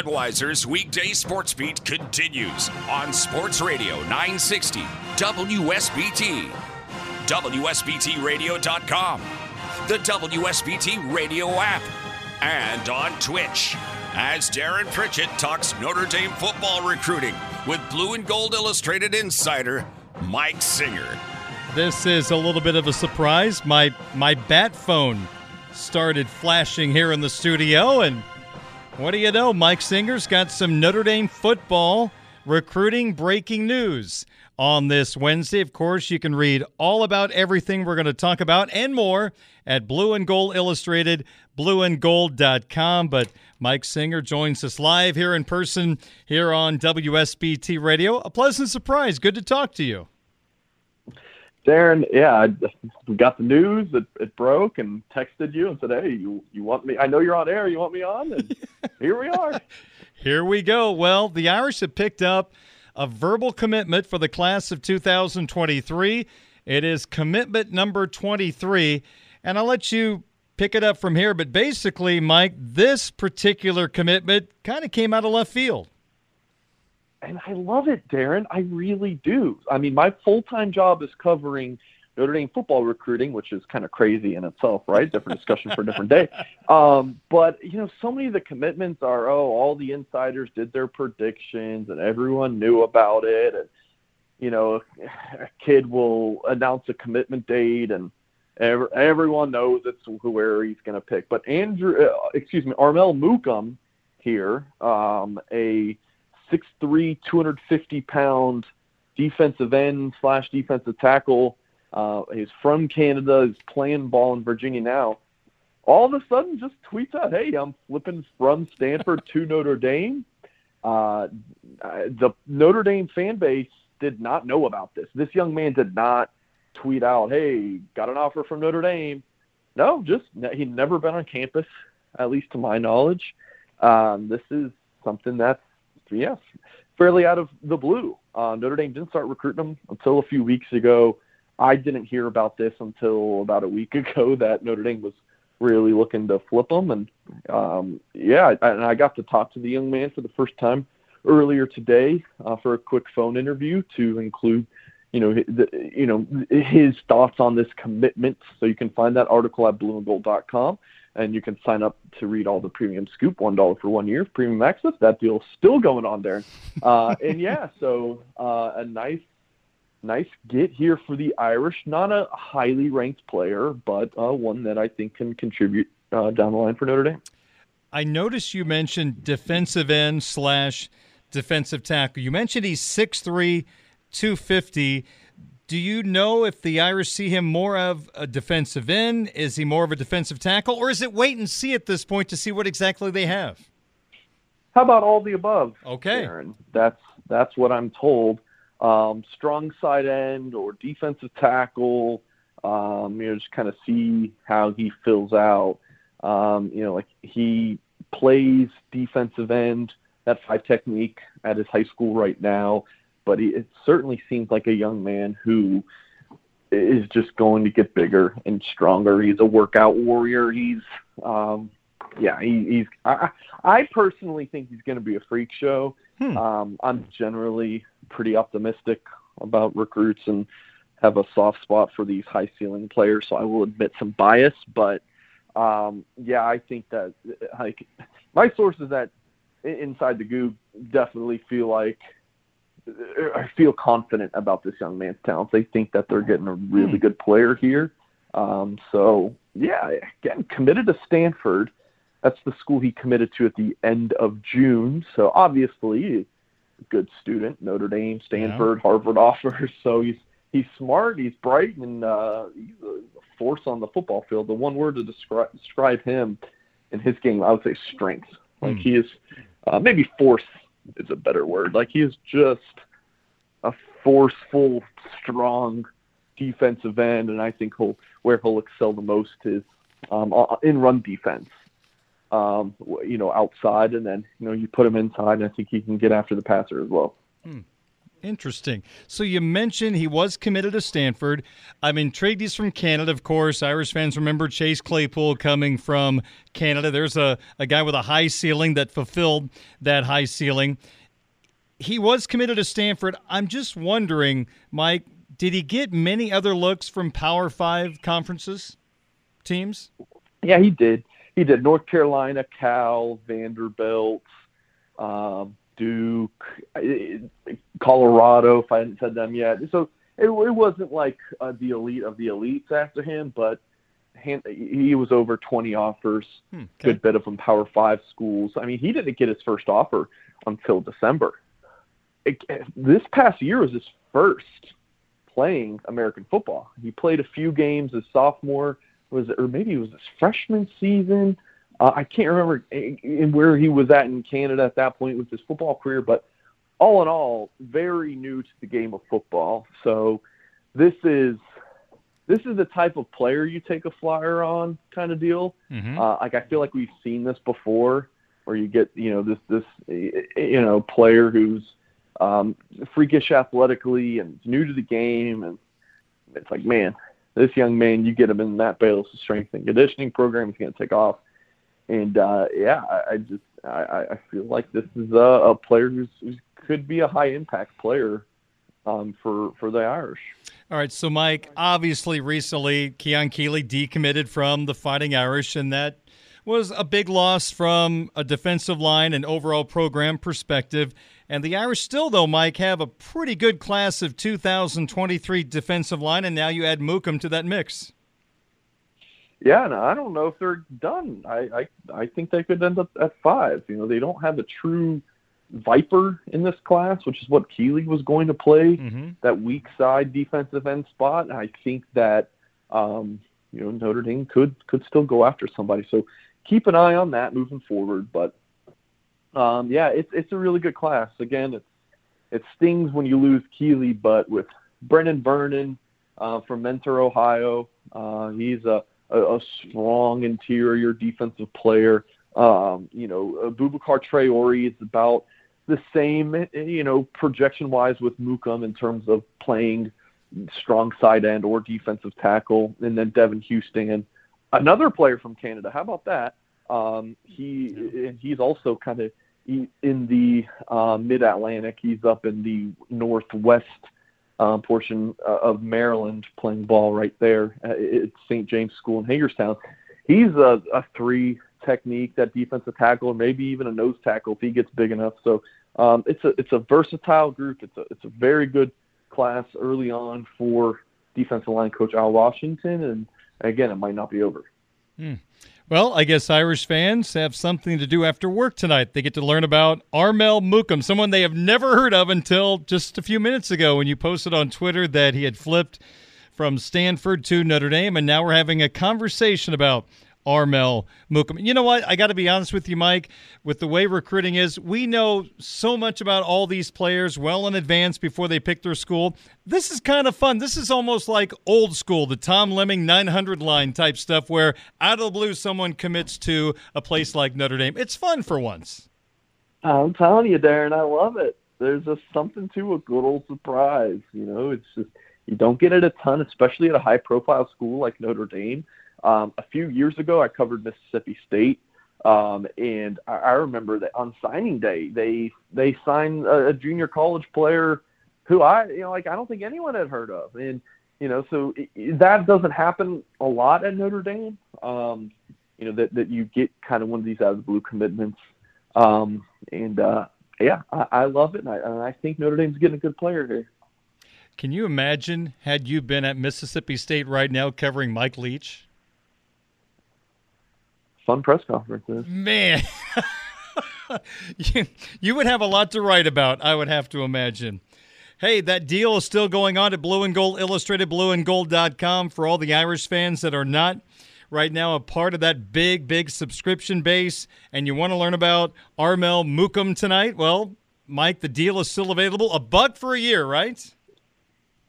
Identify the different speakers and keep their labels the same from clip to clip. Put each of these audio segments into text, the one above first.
Speaker 1: Budweiser's weekday sports beat continues on Sports Radio 960 WSBT, WSBTRadio.com, the WSBT Radio app, and on Twitch. As Darren Pritchett talks Notre Dame football recruiting with Blue and Gold Illustrated insider Mike Singer.
Speaker 2: This is a little bit of a surprise. My my bat phone started flashing here in the studio and what do you know? Mike Singer's got some Notre Dame football recruiting breaking news on this Wednesday. Of course, you can read all about everything we're going to talk about and more at Blue and Gold Illustrated, blueandgold.com. But Mike Singer joins us live here in person here on WSBT Radio. A pleasant surprise. Good to talk to you.
Speaker 3: Darren, yeah, I got the news. It, it broke and texted you and said, "Hey, you you want me? I know you're on air. You want me on?" And here we are.
Speaker 2: Here we go. Well, the Irish have picked up a verbal commitment for the class of 2023. It is commitment number 23, and I'll let you pick it up from here. But basically, Mike, this particular commitment kind of came out of left field
Speaker 3: and I love it, Darren. I really do. I mean, my full time job is covering Notre Dame football recruiting, which is kind of crazy in itself, right? Different discussion for a different day. Um, but you know, so many of the commitments are, oh, all the insiders did their predictions, and everyone knew about it, and you know, a kid will announce a commitment date, and every, everyone knows it's where he's going to pick. But Andrew, uh, excuse me, Armel Mukam here, um, a 6'3", 250 pound defensive end slash defensive tackle. Uh, he's from Canada. He's playing ball in Virginia now. All of a sudden, just tweets out, "Hey, I'm flipping from Stanford to Notre Dame." Uh, the Notre Dame fan base did not know about this. This young man did not tweet out, "Hey, got an offer from Notre Dame." No, just he'd never been on campus, at least to my knowledge. Um, this is something that's yeah, fairly out of the blue. Uh, Notre Dame didn't start recruiting him until a few weeks ago. I didn't hear about this until about a week ago that Notre Dame was really looking to flip him. And um, yeah, and I got to talk to the young man for the first time earlier today uh, for a quick phone interview to include, you know, the, you know his thoughts on this commitment. So you can find that article at blueandgold.com and you can sign up to read all the premium scoop one dollar for one year premium access that deal's still going on there. Uh, and yeah so uh, a nice nice get here for the irish. Not a highly ranked player but uh, one that i think can contribute uh, down the line for notre dame.
Speaker 2: I noticed you mentioned defensive end slash defensive tackle. You mentioned he's 6'3 250 do you know if the Irish see him more of a defensive end? Is he more of a defensive tackle? Or is it wait and see at this point to see what exactly they have?
Speaker 3: How about all the above?
Speaker 2: Okay.
Speaker 3: Aaron? That's that's what I'm told. Um, strong side end or defensive tackle. Um, you know, just kind of see how he fills out. Um, you know, like he plays defensive end, that five technique at his high school right now but he, it certainly seems like a young man who is just going to get bigger and stronger. He's a workout warrior. He's, um, yeah, he, he's. I, I personally think he's going to be a freak show. Hmm. Um, I'm generally pretty optimistic about recruits and have a soft spot for these high ceiling players. So I will admit some bias, but um, yeah, I think that like my sources that inside the Gug definitely feel like I feel confident about this young man's talent. They think that they're getting a really hmm. good player here. Um, so yeah, again, committed to Stanford. That's the school he committed to at the end of June. So obviously, a good student. Notre Dame, Stanford, yeah. Harvard offers. So he's he's smart, he's bright, and uh, he's a force on the football field. The one word to describe describe him in his game. I would say strength. Like he is uh, maybe force is a better word. Like he is just a forceful, strong defensive end, and I think he'll where he'll excel the most is um, in run defense. Um, you know, outside, and then you know you put him inside, and I think he can get after the passer as well.
Speaker 2: Hmm. Interesting. So you mentioned he was committed to Stanford. I'm intrigued he's from Canada, of course. Irish fans remember Chase Claypool coming from Canada. There's a, a guy with a high ceiling that fulfilled that high ceiling. He was committed to Stanford. I'm just wondering, Mike, did he get many other looks from Power Five conferences teams?
Speaker 3: Yeah, he did. He did. North Carolina, Cal, Vanderbilt, um, Duke, Colorado, if I hadn't said them yet. So it, it wasn't like uh, the elite of the elites after him, but he was over 20 offers, hmm, okay. good bit of them Power Five schools. I mean, he didn't get his first offer until December. It, this past year was his first playing American football. He played a few games as sophomore, was it, or maybe it was his freshman season. Uh, I can't remember in where he was at in Canada at that point with his football career, but all in all, very new to the game of football. So this is this is the type of player you take a flyer on kind of deal. Mm-hmm. Uh, like I feel like we've seen this before, where you get you know this this you know player who's um, freakish athletically and new to the game, and it's like man, this young man, you get him in Matt Balis' strength and conditioning program, he's going to take off and uh, yeah, I, I just I, I feel like this is a, a player who's, who could be a high impact player um, for for the Irish.
Speaker 2: All right, so Mike, obviously recently Keon Keeley decommitted from the Fighting Irish, and that was a big loss from a defensive line and overall program perspective. And the Irish still, though, Mike, have a pretty good class of 2023 defensive line, and now you add Mukam to that mix.
Speaker 3: Yeah, no, I don't know if they're done. I, I I think they could end up at five. You know, they don't have a true viper in this class, which is what Keeley was going to play mm-hmm. that weak side defensive end spot. I think that um, you know Notre Dame could could still go after somebody. So keep an eye on that moving forward. But um, yeah, it's it's a really good class. Again, it it stings when you lose Keeley, but with Brennan Vernon uh, from Mentor, Ohio, uh, he's a a, a strong interior defensive player. Um, you know, Boubacar Traore is about the same, you know, projection wise with Mukam in terms of playing strong side end or defensive tackle. And then Devan Houstan, another player from Canada. How about that? Um, he and he's also kind of in the uh, mid Atlantic. He's up in the northwest uh, portion uh, of Maryland playing ball right there at St. James School in Hagerstown. He's a, a three technique, that defensive tackle, or maybe even a nose tackle if he gets big enough. So um, it's a it's a versatile group. It's a it's a very good class early on for defensive line coach Al Washington, and again, it might not be over.
Speaker 2: Hmm. Well, I guess Irish fans have something to do after work tonight. They get to learn about Armel Mukam, someone they have never heard of until just a few minutes ago when you posted on Twitter that he had flipped from Stanford to Notre Dame, and now we're having a conversation about Armel Mukam. You know what? I got to be honest with you, Mike. With the way recruiting is, we know so much about all these players well in advance before they pick their school. This is kind of fun. This is almost like old school, the Tom Lemming 900 line type stuff, where out of the blue someone commits to a place like Notre Dame. It's fun for once.
Speaker 3: I'm telling you, Darren, I love it. There's just something to a good old surprise. You know, it's just you don't get it a ton, especially at a high profile school like Notre Dame um, a few years ago, I covered Mississippi State, um, and I, I remember that on signing day, they they signed a, a junior college player who I you know like I don't think anyone had heard of, and you know so it, that doesn't happen a lot at Notre Dame. Um, you know that that you get kind of one of these out of the blue commitments, um, and uh, yeah, I, I love it, and I, and I think Notre Dame's getting a good player here.
Speaker 2: Can you imagine had you been at Mississippi State right now covering Mike Leach?
Speaker 3: Fun press conferences.
Speaker 2: Man, you, you would have a lot to write about, I would have to imagine. Hey, that deal is still going on at Blue and Gold Illustrated, blueandgold.com for all the Irish fans that are not right now a part of that big, big subscription base and you want to learn about Armel Mukam tonight, well, Mike, the deal is still available. A buck for a year, right?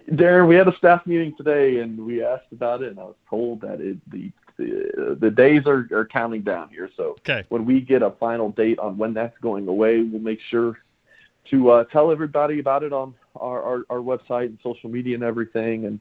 Speaker 3: Darren, we had a staff meeting today and we asked about it, and I was told that it, the the, days are, are counting down here. So
Speaker 2: okay.
Speaker 3: when we get a final date on when that's going away, we'll make sure to uh, tell everybody about it on our, our, our, website and social media and everything, and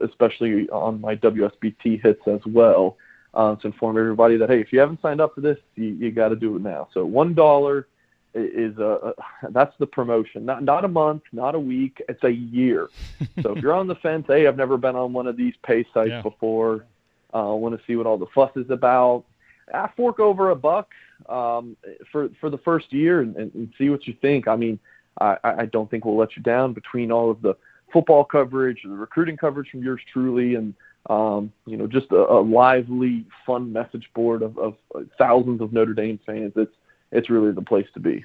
Speaker 3: especially on my WSBT hits as well, uh, to inform everybody that hey, if you haven't signed up for this, you, you got to do it now. So one dollar is a, that's the promotion, not not a month, not a week, it's a year. so if you're on the fence, hey, I've never been on one of these pay sites yeah. before, uh, want to see what all the fuss is about. I fork over a buck um, for for the first year and, and, see what you think. I mean, I, I don't think we'll let you down between all of the football coverage, the recruiting coverage from yours truly, and um, you know just a, a, lively, fun message board of, of thousands of Notre Dame fans. It's it's really the place to be.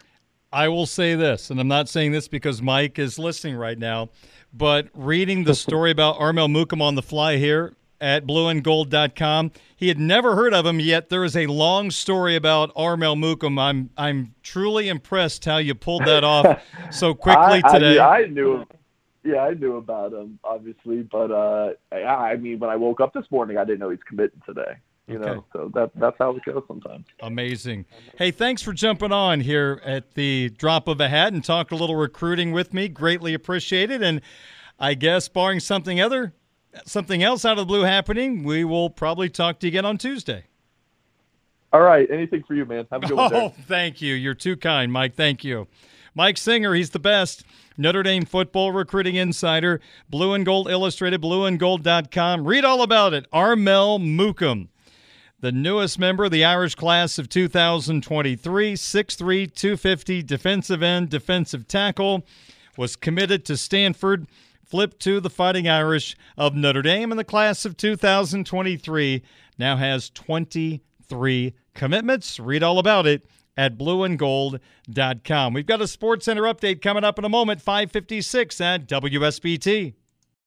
Speaker 2: I will say this, and I'm not saying this because Mike is listening right now, but reading the story about Armel Mukam on the fly here at blueandgold.com. He had never heard of him yet. There is a long story about Armel Mukam. I'm I'm truly impressed how you pulled that off so quickly
Speaker 3: I,
Speaker 2: today.
Speaker 3: I, I knew yeah, I knew about him obviously, but uh, I mean, when I woke up this morning, I didn't know he's committing today. You okay. know, so that that's how it goes sometimes.
Speaker 2: Amazing. Hey, thanks for jumping on here at the drop of a hat and talk a little recruiting with me. Greatly appreciated. And I guess, barring something other, something else out of the blue happening, we will probably talk to you again on Tuesday.
Speaker 3: All right. Anything for you, man. Have a good one.
Speaker 2: Oh, thank you. You're too kind, Mike. Thank you. Mike Singer, he's the best. Notre Dame football recruiting insider, Blue and Gold Illustrated, blueandgold.com. Read all about it. Armel Mukam, the newest member of the Irish class of 2023, 6'3, 250, defensive end, defensive tackle, was committed to Stanford flipped to the Fighting Irish of Notre Dame, and the class of 2023 now has 23 commitments. Read all about it at blueandgold.com. We've got a Sports Center update coming up in a moment, 556 at WSBT.